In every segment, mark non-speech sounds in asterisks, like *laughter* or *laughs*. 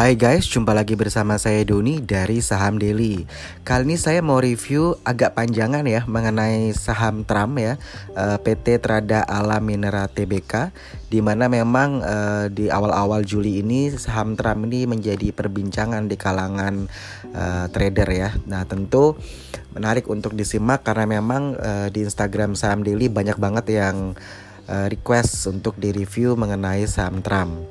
Hai guys, jumpa lagi bersama saya Doni dari Saham Daily. Kali ini saya mau review agak panjangan ya mengenai saham Trump ya, eh, PT Trada Alam Minera Tbk, di mana memang uh, di awal-awal Juli ini saham Trump ini menjadi perbincangan di kalangan uh, trader ya. Nah tentu menarik untuk disimak karena memang di Instagram Saham Daily banyak banget yang request untuk direview mengenai saham Trump.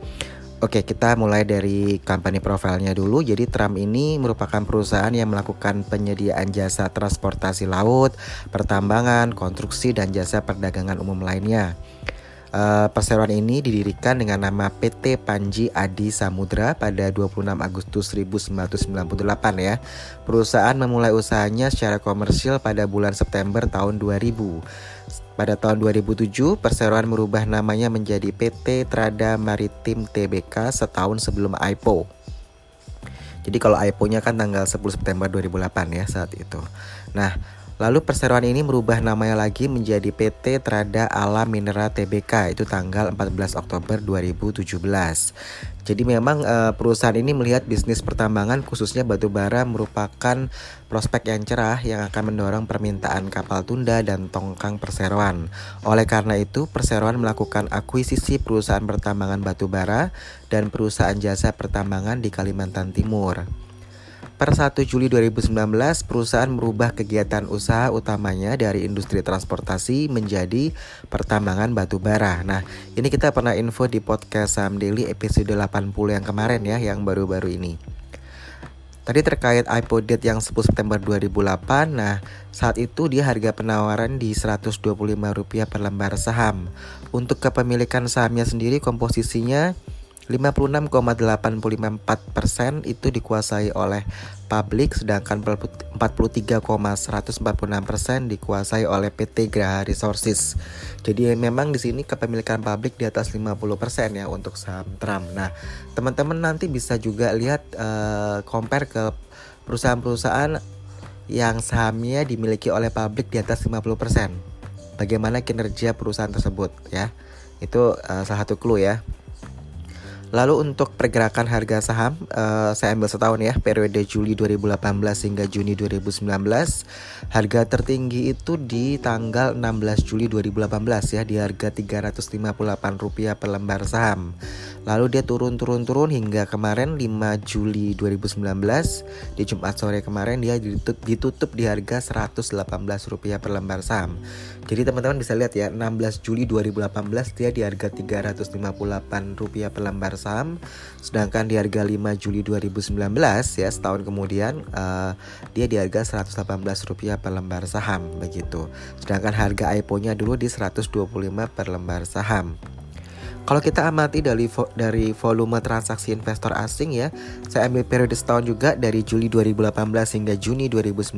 Oke, kita mulai dari company profilnya dulu. Jadi Trump ini merupakan perusahaan yang melakukan penyediaan jasa transportasi laut, pertambangan, konstruksi dan jasa perdagangan umum lainnya. Uh, perseroan ini didirikan dengan nama PT Panji Adi Samudra pada 26 Agustus 1998 ya. Perusahaan memulai usahanya secara komersil pada bulan September tahun 2000. Pada tahun 2007, perseroan merubah namanya menjadi PT Trada Maritim Tbk setahun sebelum IPO. Jadi kalau IPO-nya kan tanggal 10 September 2008 ya saat itu. Nah, Lalu perseroan ini merubah namanya lagi menjadi PT Trada Alam Minera Tbk itu tanggal 14 Oktober 2017. Jadi memang e, perusahaan ini melihat bisnis pertambangan khususnya batu bara merupakan prospek yang cerah yang akan mendorong permintaan kapal tunda dan tongkang perseroan. Oleh karena itu, perseroan melakukan akuisisi perusahaan pertambangan batu bara dan perusahaan jasa pertambangan di Kalimantan Timur. Per 1 Juli 2019, perusahaan merubah kegiatan usaha utamanya dari industri transportasi menjadi pertambangan batu bara. Nah, ini kita pernah info di podcast Saham Daily episode 80 yang kemarin ya, yang baru-baru ini. Tadi terkait IPO date yang 10 September 2008, nah saat itu dia harga penawaran di Rp125 per lembar saham. Untuk kepemilikan sahamnya sendiri komposisinya 56,854% itu dikuasai oleh publik sedangkan 43,146% dikuasai oleh PT Graha Resources. Jadi memang di sini kepemilikan publik di atas 50% ya untuk saham Trump. Nah, teman-teman nanti bisa juga lihat uh, compare ke perusahaan-perusahaan yang sahamnya dimiliki oleh publik di atas 50%. Bagaimana kinerja perusahaan tersebut ya. Itu uh, salah satu clue ya. Lalu untuk pergerakan harga saham, uh, saya ambil setahun ya, periode Juli 2018 hingga Juni 2019. Harga tertinggi itu di tanggal 16 Juli 2018 ya, di harga Rp358 per lembar saham. Lalu dia turun-turun-turun hingga kemarin 5 Juli 2019. Di Jumat sore kemarin dia ditutup, ditutup di harga Rp118 per lembar saham. Jadi teman-teman bisa lihat ya, 16 Juli 2018 dia di harga Rp358 per lembar saham sedangkan di harga 5 Juli 2019 ya setahun kemudian uh, dia di harga Rp118 per lembar saham begitu sedangkan harga IPO-nya dulu di 125 per lembar saham kalau kita amati dari vo dari volume transaksi investor asing ya, saya ambil periode setahun juga dari Juli 2018 hingga Juni 2019.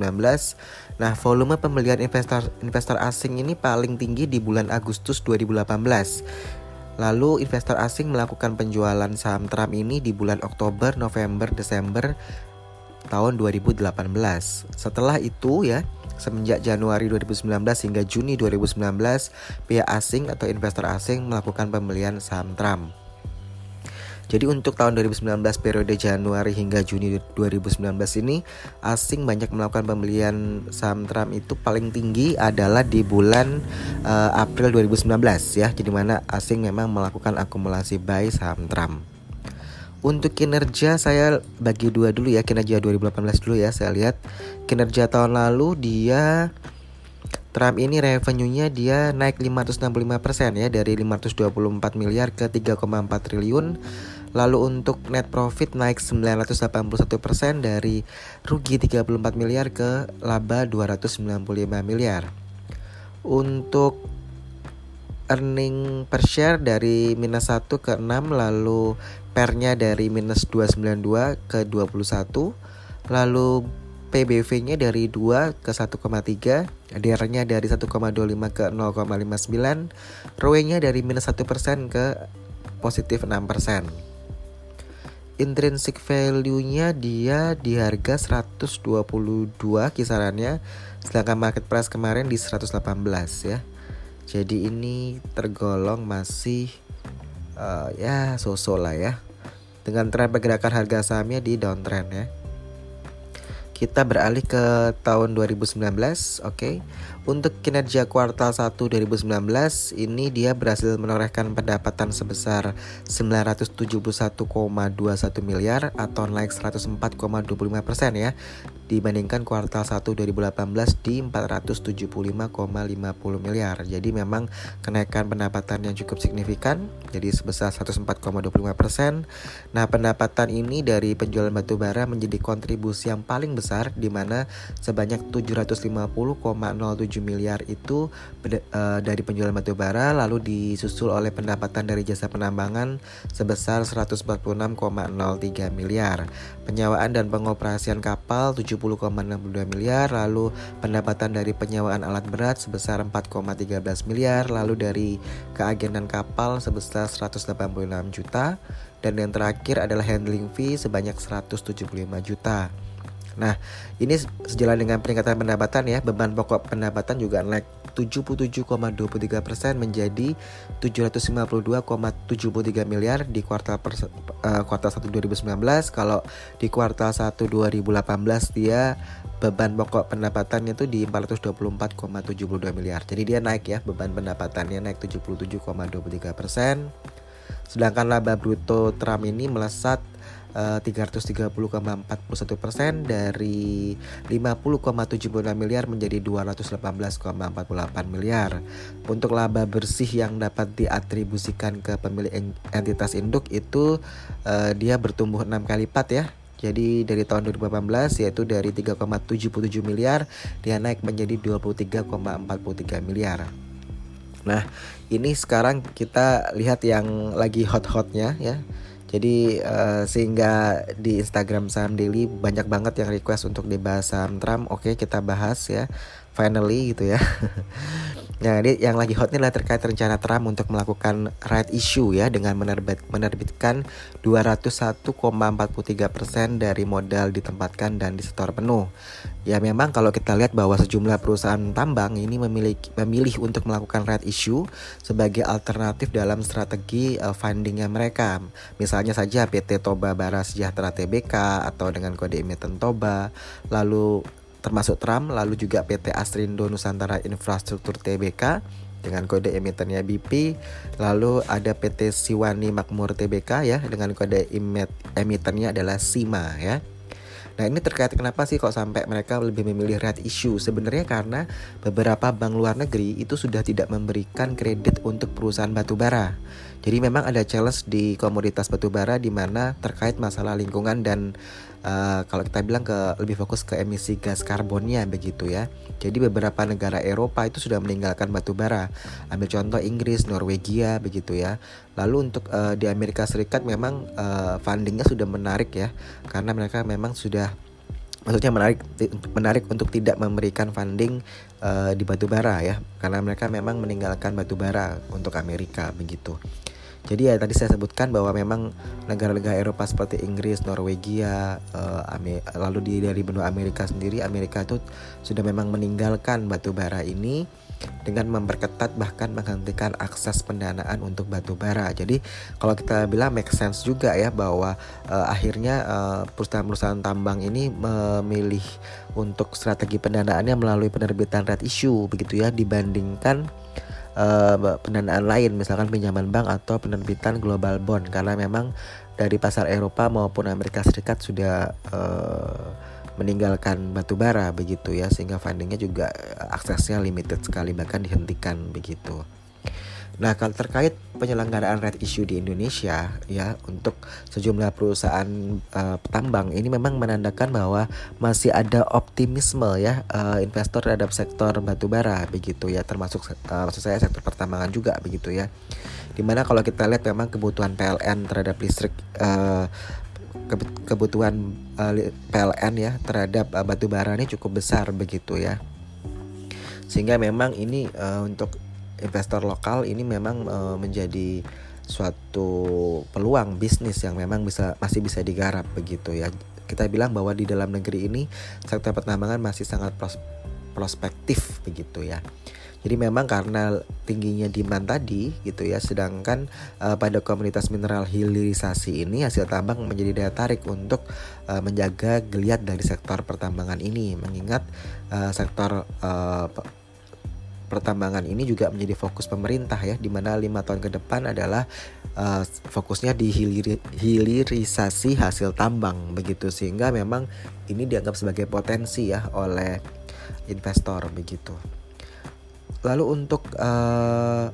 Nah, volume pembelian investor investor asing ini paling tinggi di bulan Agustus 2018 Lalu investor asing melakukan penjualan saham Trump ini di bulan Oktober, November, Desember tahun 2018. Setelah itu ya, semenjak Januari 2019 hingga Juni 2019, pihak asing atau investor asing melakukan pembelian saham Trump. Jadi untuk tahun 2019 periode Januari hingga Juni 2019 ini asing banyak melakukan pembelian saham Trump itu paling tinggi adalah di bulan uh, April 2019 ya. Jadi mana asing memang melakukan akumulasi buy saham Trump. Untuk kinerja saya bagi dua dulu ya kinerja 2018 dulu ya saya lihat kinerja tahun lalu dia Trump ini revenue-nya dia naik 565% ya dari 524 miliar ke 3,4 triliun Lalu untuk net profit naik 981% dari rugi 34 miliar ke laba 295 miliar. Untuk earning per share dari minus 1 ke 6 lalu pernya dari minus 292 ke 21 lalu PBV-nya dari 2 ke 1,3 DR-nya dari 1,25 ke 0,59 ROE-nya dari minus 1% ke positif 6% intrinsic value-nya dia di harga 122 kisarannya sedangkan market price kemarin di 118 ya. Jadi ini tergolong masih uh, ya sosok lah ya. dengan tren pergerakan harga sahamnya di downtrend ya kita beralih ke tahun 2019, oke. Okay. Untuk kinerja kuartal 1 2019 ini dia berhasil menorehkan pendapatan sebesar 971,21 miliar atau naik 104,25% ya dibandingkan kuartal 1 2018 di 475,50 miliar. Jadi memang kenaikan pendapatan yang cukup signifikan jadi sebesar 104,25%. Nah, pendapatan ini dari penjualan batu bara menjadi kontribusi yang paling besar di mana sebanyak 750,07 miliar itu uh, dari penjualan batu bara lalu disusul oleh pendapatan dari jasa penambangan sebesar 146,03 miliar. Penyewaan dan pengoperasian kapal 70 10,62 miliar, lalu pendapatan dari penyewaan alat berat sebesar 4,13 miliar, lalu dari keagenan kapal sebesar 186 juta, dan yang terakhir adalah handling fee sebanyak 175 juta. Nah, ini sejalan dengan peningkatan pendapatan ya, beban pokok pendapatan juga naik 77,23% menjadi 752,73 miliar di kuartal per, uh, kuartal 1 2019. Kalau di kuartal 1 2018 dia beban pokok pendapatannya itu di 424,72 miliar. Jadi dia naik ya, beban pendapatannya naik 77,23%. Sedangkan laba bruto Trump ini melesat 330,41 eh, persen dari 50,76 miliar menjadi 218,48 miliar. Untuk laba bersih yang dapat diatribusikan ke pemilik entitas induk itu uh, dia bertumbuh 6 kali lipat ya. Jadi dari tahun 2018 yaitu dari 3,77 miliar dia naik menjadi 23,43 miliar. Nah, ini sekarang kita lihat yang lagi hot-hotnya ya jadi uh, sehingga di Instagram saham daily banyak banget yang request untuk dibahas saham Trump. Oke, kita bahas ya. Finally gitu ya. *laughs* Nah, ini yang lagi hot ini adalah terkait rencana Trump untuk melakukan right issue ya dengan menerbit, menerbitkan 201,43% dari modal ditempatkan dan disetor penuh. Ya memang kalau kita lihat bahwa sejumlah perusahaan tambang ini memiliki memilih untuk melakukan right issue sebagai alternatif dalam strategi uh, fundingnya mereka. Misalnya saja PT Toba Bara Sejahtera Tbk atau dengan kode emiten Toba, lalu termasuk Trump, lalu juga PT Astrindo Nusantara Infrastruktur Tbk dengan kode emitennya BP, lalu ada PT Siwani Makmur Tbk ya dengan kode emit emitennya adalah SIMA ya. Nah ini terkait kenapa sih kok sampai mereka lebih memilih red issue? Sebenarnya karena beberapa bank luar negeri itu sudah tidak memberikan kredit untuk perusahaan batubara Jadi memang ada challenge di komoditas batubara di mana terkait masalah lingkungan dan uh, kalau kita bilang ke lebih fokus ke emisi gas karbonnya begitu ya. Jadi beberapa negara Eropa itu sudah meninggalkan batu bara. Ambil contoh Inggris, Norwegia begitu ya. Lalu untuk uh, di Amerika Serikat memang uh, fundingnya sudah menarik ya, karena mereka memang sudah maksudnya menarik menarik untuk tidak memberikan funding uh, di batu bara ya karena mereka memang meninggalkan batu bara untuk Amerika begitu. Jadi ya tadi saya sebutkan bahwa memang negara-negara Eropa seperti Inggris, Norwegia, uh, lalu di dari benua Amerika sendiri, Amerika itu sudah memang meninggalkan batu bara ini dengan memperketat bahkan menghentikan akses pendanaan untuk batu bara. Jadi kalau kita bilang make sense juga ya bahwa uh, akhirnya uh, perusahaan-perusahaan tambang ini memilih untuk strategi pendanaannya melalui penerbitan red issue begitu ya dibandingkan uh, pendanaan lain misalkan pinjaman bank atau penerbitan global bond karena memang dari pasar Eropa maupun Amerika Serikat sudah uh, meninggalkan batu bara begitu ya sehingga fundingnya juga aksesnya limited sekali bahkan dihentikan begitu. Nah, kalau terkait penyelenggaraan red issue di Indonesia ya untuk sejumlah perusahaan uh, tambang ini memang menandakan bahwa masih ada optimisme ya uh, investor terhadap sektor batubara begitu ya termasuk uh, maksud saya sektor pertambangan juga begitu ya. Di mana kalau kita lihat memang kebutuhan PLN terhadap listrik uh, kebutuhan uh, PLN ya terhadap uh, batu bara ini cukup besar begitu ya. Sehingga memang ini uh, untuk investor lokal ini memang menjadi suatu peluang bisnis yang memang bisa masih bisa digarap begitu ya. Kita bilang bahwa di dalam negeri ini sektor pertambangan masih sangat pros prospektif begitu ya. Jadi memang karena tingginya demand tadi gitu ya, sedangkan uh, pada komunitas mineral hilirisasi ini hasil tambang menjadi daya tarik untuk uh, menjaga geliat dari sektor pertambangan ini, mengingat uh, sektor uh, pertambangan ini juga menjadi fokus pemerintah ya di mana lima tahun ke depan adalah uh, fokusnya di hilir hilirisasi hasil tambang begitu sehingga memang ini dianggap sebagai potensi ya oleh investor begitu. Lalu untuk uh,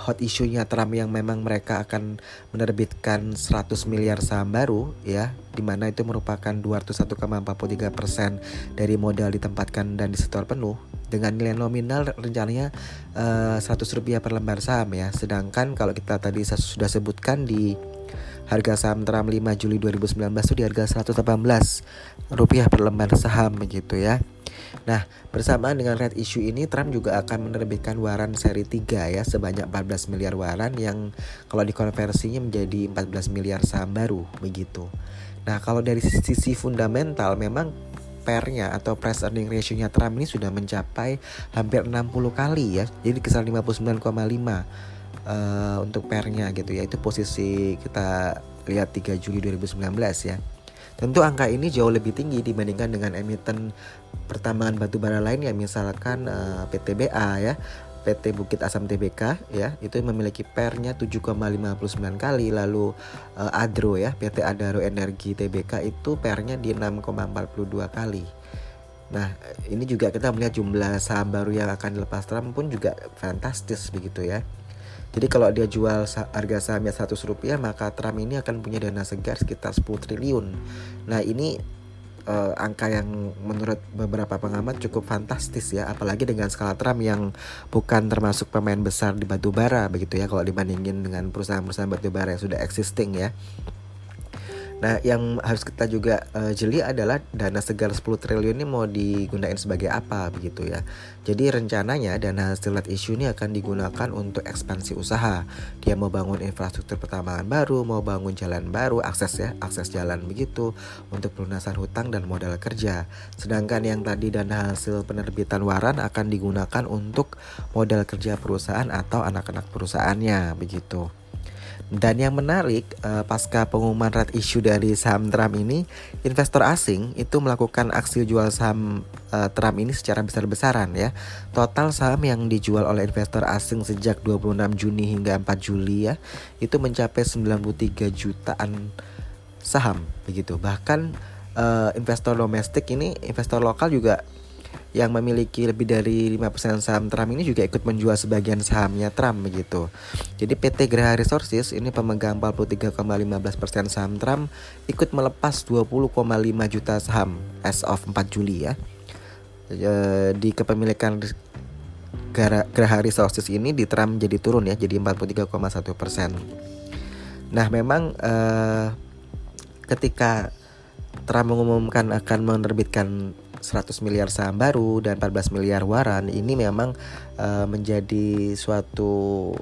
hot isunya Trump yang memang mereka akan menerbitkan 100 miliar saham baru ya di mana itu merupakan 201,43 persen dari modal ditempatkan dan disetor penuh dengan nilai nominal rencananya uh, eh, 100 rupiah per lembar saham ya. Sedangkan kalau kita tadi sudah sebutkan di harga saham Trump 5 Juli 2019 itu di harga 118 rupiah per lembar saham begitu ya. Nah, bersamaan dengan red issue ini Trump juga akan menerbitkan waran seri 3 ya sebanyak 14 miliar waran yang kalau dikonversinya menjadi 14 miliar saham baru begitu. Nah, kalau dari sisi fundamental memang pernya atau price earning ratio-nya Trump ini sudah mencapai hampir 60 kali ya. Jadi kisar 59,5 uh, untuk pernya gitu ya. Itu posisi kita lihat 3 Juli 2019 ya. Tentu angka ini jauh lebih tinggi dibandingkan dengan emiten pertambangan batubara lain ya misalkan uh, eh, PTBA ya PT Bukit Asam Tbk ya itu memiliki pernya 7,59 kali lalu uh, Adro ya PT Adaro Energi Tbk itu pernya di 6,42 kali. Nah, ini juga kita melihat jumlah saham baru yang akan dilepas Trump pun juga fantastis begitu ya. Jadi kalau dia jual harga sahamnya 100 rupiah maka Trump ini akan punya dana segar sekitar 10 triliun. Nah, ini uh, angka yang menurut beberapa pengamat cukup fantastis ya apalagi dengan skala Trump yang bukan termasuk pemain besar di batubara begitu ya kalau dibandingin dengan perusahaan-perusahaan batubara yang sudah existing ya Nah, yang harus kita juga uh, jeli adalah dana segar 10 triliun ini mau digunakan sebagai apa begitu ya. Jadi rencananya dana hasil net issue ini akan digunakan untuk ekspansi usaha. Dia mau bangun infrastruktur pertambangan baru, mau bangun jalan baru, akses ya, akses jalan begitu untuk pelunasan hutang dan modal kerja. Sedangkan yang tadi dana hasil penerbitan waran akan digunakan untuk modal kerja perusahaan atau anak-anak perusahaannya begitu. Dan yang menarik, uh, pasca pengumuman red issue dari saham Trump ini, investor asing itu melakukan aksi jual saham uh, Trump ini secara besar-besaran ya. Total saham yang dijual oleh investor asing sejak 26 Juni hingga 4 Juli ya, itu mencapai 93 jutaan saham begitu. Bahkan uh, investor domestik ini, investor lokal juga yang memiliki lebih dari 5% saham Trump ini juga ikut menjual sebagian sahamnya Trump begitu. Jadi PT Graha Resources ini pemegang 43,15% saham Trump ikut melepas 20,5 juta saham as of 4 Juli ya. E, di kepemilikan Graha Resources ini di Trump jadi turun ya jadi 43,1 persen. Nah memang uh, ketika Trump mengumumkan akan menerbitkan 100 miliar saham baru dan 14 miliar waran ini memang uh, menjadi suatu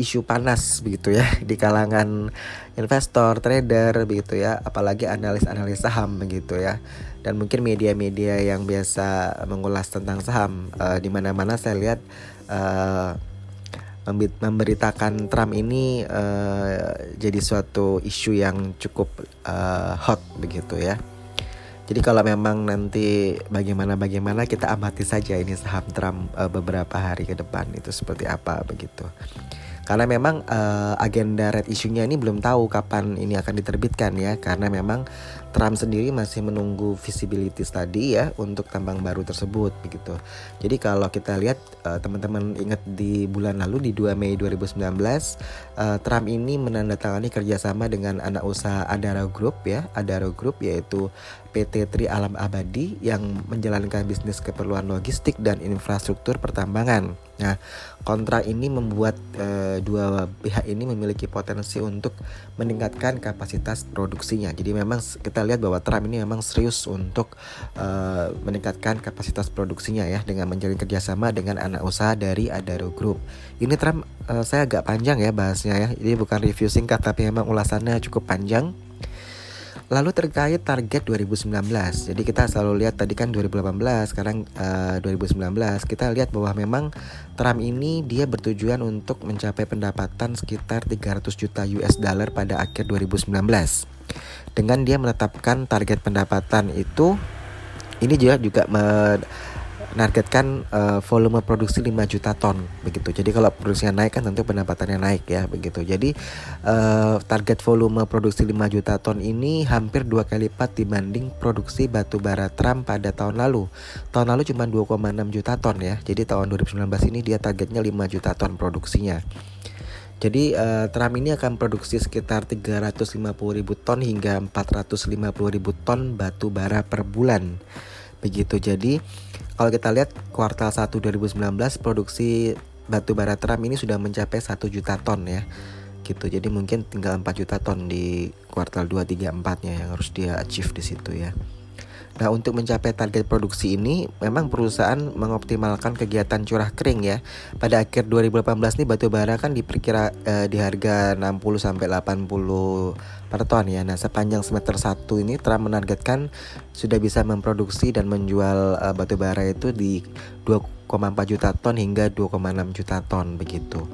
isu panas begitu ya *laughs* di kalangan investor, trader begitu ya, apalagi analis-analis saham begitu ya. Dan mungkin media-media yang biasa mengulas tentang saham uh, di mana-mana saya lihat uh, memberitakan Trump ini uh, jadi suatu isu yang cukup uh, hot begitu ya. Jadi kalau memang nanti bagaimana bagaimana kita amati saja ini saham Trump uh, beberapa hari ke depan itu seperti apa begitu. Karena memang uh, agenda red issue-nya ini belum tahu kapan ini akan diterbitkan ya karena memang Trump sendiri masih menunggu visibility tadi ya untuk tambang baru tersebut begitu. Jadi kalau kita lihat uh, teman-teman ingat di bulan lalu di 2 Mei 2019 uh, Trump ini menandatangani kerjasama dengan anak usaha Adaro Group ya Adaro Group yaitu PT Tri Alam Abadi yang menjalankan bisnis keperluan logistik dan infrastruktur pertambangan. Nah, kontrak ini membuat e, dua pihak ini memiliki potensi untuk meningkatkan kapasitas produksinya. Jadi memang kita lihat bahwa Trump ini memang serius untuk e, meningkatkan kapasitas produksinya ya dengan menjalin kerjasama dengan anak usaha dari Adaro Group. Ini Trump e, saya agak panjang ya bahasnya ya. Ini bukan review singkat tapi memang ulasannya cukup panjang. Lalu terkait target 2019. Jadi kita selalu lihat tadi kan 2018, sekarang uh, eh, 2019 kita lihat bahwa memang Trump ini dia bertujuan untuk mencapai pendapatan sekitar 300 juta US dollar pada akhir 2019. Dengan dia menetapkan target pendapatan itu ini juga juga menargetkan uh, volume produksi 5 juta ton begitu. Jadi kalau produksinya naik kan tentu pendapatannya naik ya begitu. Jadi uh, target volume produksi 5 juta ton ini hampir dua kali lipat dibanding produksi batu bara Trump pada tahun lalu. Tahun lalu cuma 2,6 juta ton ya. Jadi tahun 2019 ini dia targetnya 5 juta ton produksinya. Jadi uh, Trump ini akan produksi sekitar 350 ribu ton hingga 450 ribu ton batu bara per bulan. Begitu. Jadi kalau kita lihat kuartal 1 2019 produksi batu bara Trump ini sudah mencapai 1 juta ton ya. Gitu. Jadi mungkin tinggal 4 juta ton di kuartal 2 3 4 nya yang harus dia achieve di situ ya. Nah, untuk mencapai target produksi ini, memang perusahaan mengoptimalkan kegiatan curah kering ya. Pada akhir 2018 nih batu bara kan diperkira eh, di harga 60 sampai 80 per ton ya. Nah, sepanjang semester 1 ini Trump menargetkan sudah bisa memproduksi dan menjual eh, batu bara itu di 2,4 juta ton hingga 2,6 juta ton begitu.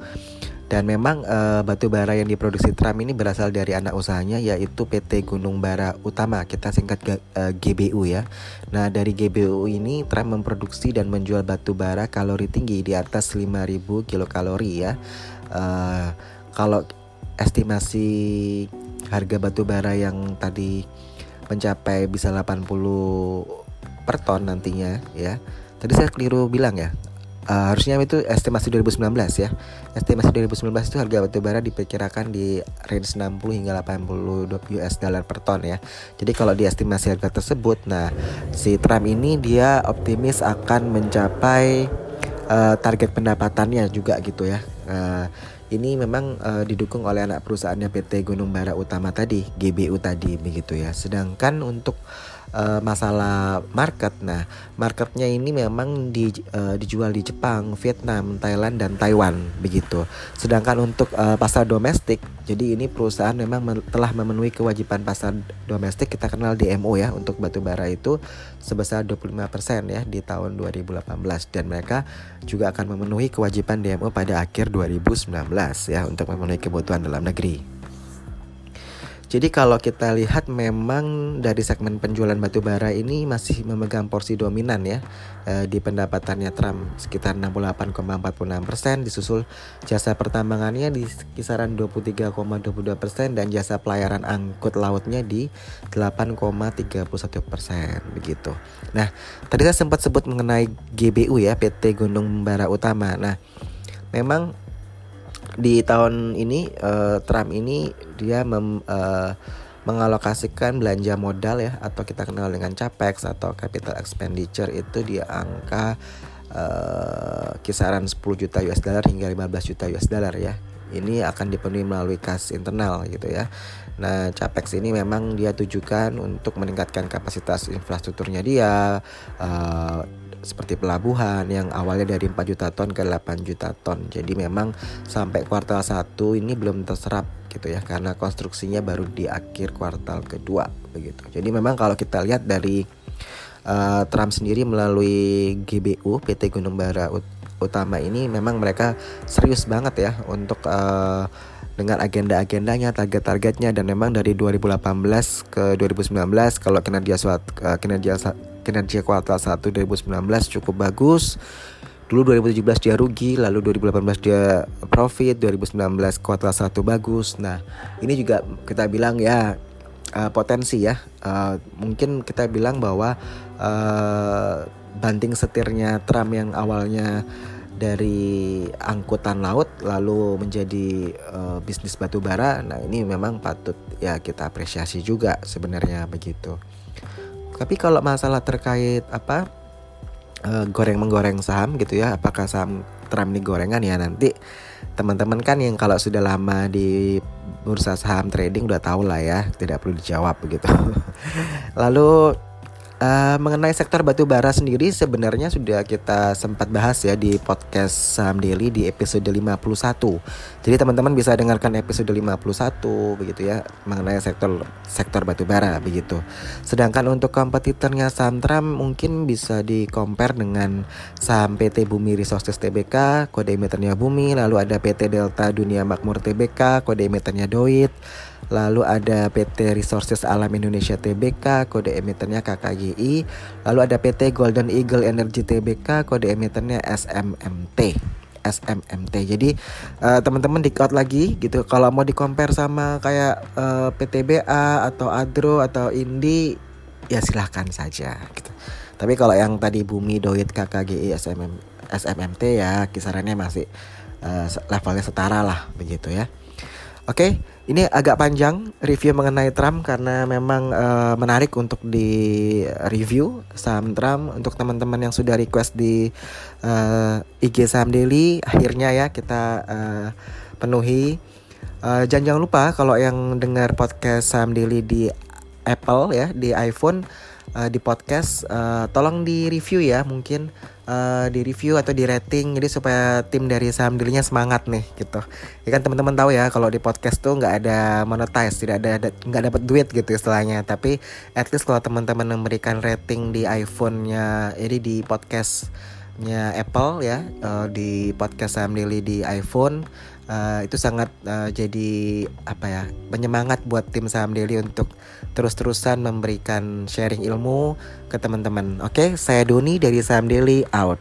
Dan memang uh, batu bara yang diproduksi Trump ini berasal dari anak usahanya yaitu PT Gunung Bara Utama, kita singkat eh, GBU ya. Nah, dari GBU ini Trump memproduksi dan menjual batu bara kalori tinggi di atas 5000 kilokalori ya. Uh, kalau estimasi harga batu bara yang tadi mencapai bisa 80 per ton nantinya ya. Tadi saya keliru bilang ya uh, harusnya itu estimasi 2019 ya. Estimasi 2019 itu harga batu bara diperkirakan di range 60 hingga 80 US dollar per ton ya. Jadi kalau di estimasi harga tersebut, nah si Trump ini dia optimis akan mencapai uh, target pendapatannya juga gitu ya. Uh, ini memang uh, didukung oleh anak perusahaannya PT Gunung Bara Utama tadi, GBU tadi begitu ya. Sedangkan untuk uh, masalah market. Nah, marketnya ini memang di, uh, dijual di Jepang, Vietnam, Thailand dan Taiwan begitu. Sedangkan untuk uh, pasar domestik, jadi ini perusahaan memang men telah memenuhi kewajiban pasar domestik kita kenal DMO ya untuk batu bara itu sebesar 25% ya di tahun 2018 dan mereka juga akan memenuhi kewajiban DMO pada akhir 2019 ya untuk memenuhi kebutuhan dalam negeri. Jadi kalau kita lihat memang dari segmen penjualan batu bara ini masih memegang porsi dominan ya e, di pendapatannya Trump sekitar 68,46 persen, disusul jasa pertambangannya di kisaran 23,22 persen dan jasa pelayaran angkut lautnya di 8,31 persen begitu. Nah tadi saya sempat sebut mengenai GBU ya PT Gunung Bara Utama. Nah memang di tahun ini uh, Trump ini dia mem, uh, mengalokasikan belanja modal ya atau kita kenal dengan capex atau capital expenditure itu di angka uh, kisaran 10 juta US dollar hingga 15 juta US dollar ya. Ini akan dipenuhi melalui kas internal gitu ya. Nah, capex ini memang dia tujukan untuk meningkatkan kapasitas infrastrukturnya dia uh, seperti pelabuhan yang awalnya dari 4 juta ton ke 8 juta ton. Jadi memang sampai kuartal 1 ini belum terserap gitu ya karena konstruksinya baru di akhir kuartal kedua begitu. Jadi memang kalau kita lihat dari uh, Trump sendiri melalui GBU PT Gunung Bara Ut Utama ini memang mereka serius banget ya untuk uh, dengan agenda-agendanya, target-targetnya dan memang dari 2018 ke 2019 kalau kinerja suat, uh, kinerja kinerja kuartal 1 2019 cukup bagus. Dulu 2017 dia rugi, lalu 2018 dia profit, 2019 kuartal 1 bagus. Nah, ini juga kita bilang ya uh, potensi ya. Uh, mungkin kita bilang bahwa banting setirnya Trump yang awalnya dari angkutan laut lalu menjadi uh, bisnis batu bara. Nah, ini memang patut ya kita apresiasi juga sebenarnya begitu. Tapi kalau masalah terkait apa uh, goreng menggoreng saham gitu ya, apakah saham Trump ini gorengan ya nanti teman-teman kan yang kalau sudah lama di bursa saham trading udah tahu lah ya, tidak perlu dijawab begitu. *laughs* Lalu Uh, mengenai sektor batu bara sendiri sebenarnya sudah kita sempat bahas ya di podcast Saham Daily di episode 51. Jadi teman-teman bisa dengarkan episode 51 begitu ya mengenai sektor sektor batu bara begitu. Sedangkan untuk kompetitornya saham Tram mungkin bisa di compare dengan saham PT Bumi Resources Tbk, kode emiternya Bumi, lalu ada PT Delta Dunia Makmur Tbk, kode emiternya Doit lalu ada PT Resources Alam Indonesia Tbk, kode emitennya KKGI, lalu ada PT Golden Eagle Energy Tbk, kode emitennya SMMT. SMMT. Jadi uh, teman-teman di out lagi gitu. Kalau mau di compare sama kayak uh, eh, PTBA atau Adro atau Indi ya silahkan saja gitu. Tapi kalau yang tadi Bumi, Doit, KKGI, SMM, SMMT ya kisarannya masih uh, levelnya setara lah begitu ya. Oke, ini agak panjang review mengenai Trump karena memang uh, menarik untuk di review saham Trump untuk teman-teman yang sudah request di uh, eh, IG Saham Daily. Akhirnya ya kita uh, penuhi. Uh, jangan jangan lupa kalau yang dengar podcast Saham Daily di Apple ya di iPhone uh, di podcast uh, tolong di review ya mungkin uh, di review atau di rating jadi supaya tim dari saham dirinya semangat nih gitu. Ya kan teman-teman tahu ya kalau di podcast tuh nggak ada monetize tidak ada nggak dapat duit gitu istilahnya. Tapi at least kalau teman-teman memberikan rating di iPhone-nya jadi di podcastnya Apple ya uh, di podcast saham daily di iPhone uh, itu sangat uh, jadi apa ya penyemangat buat tim saham daily untuk terus-terusan memberikan sharing ilmu ke teman-teman. Oke, saya Doni dari saham daily out.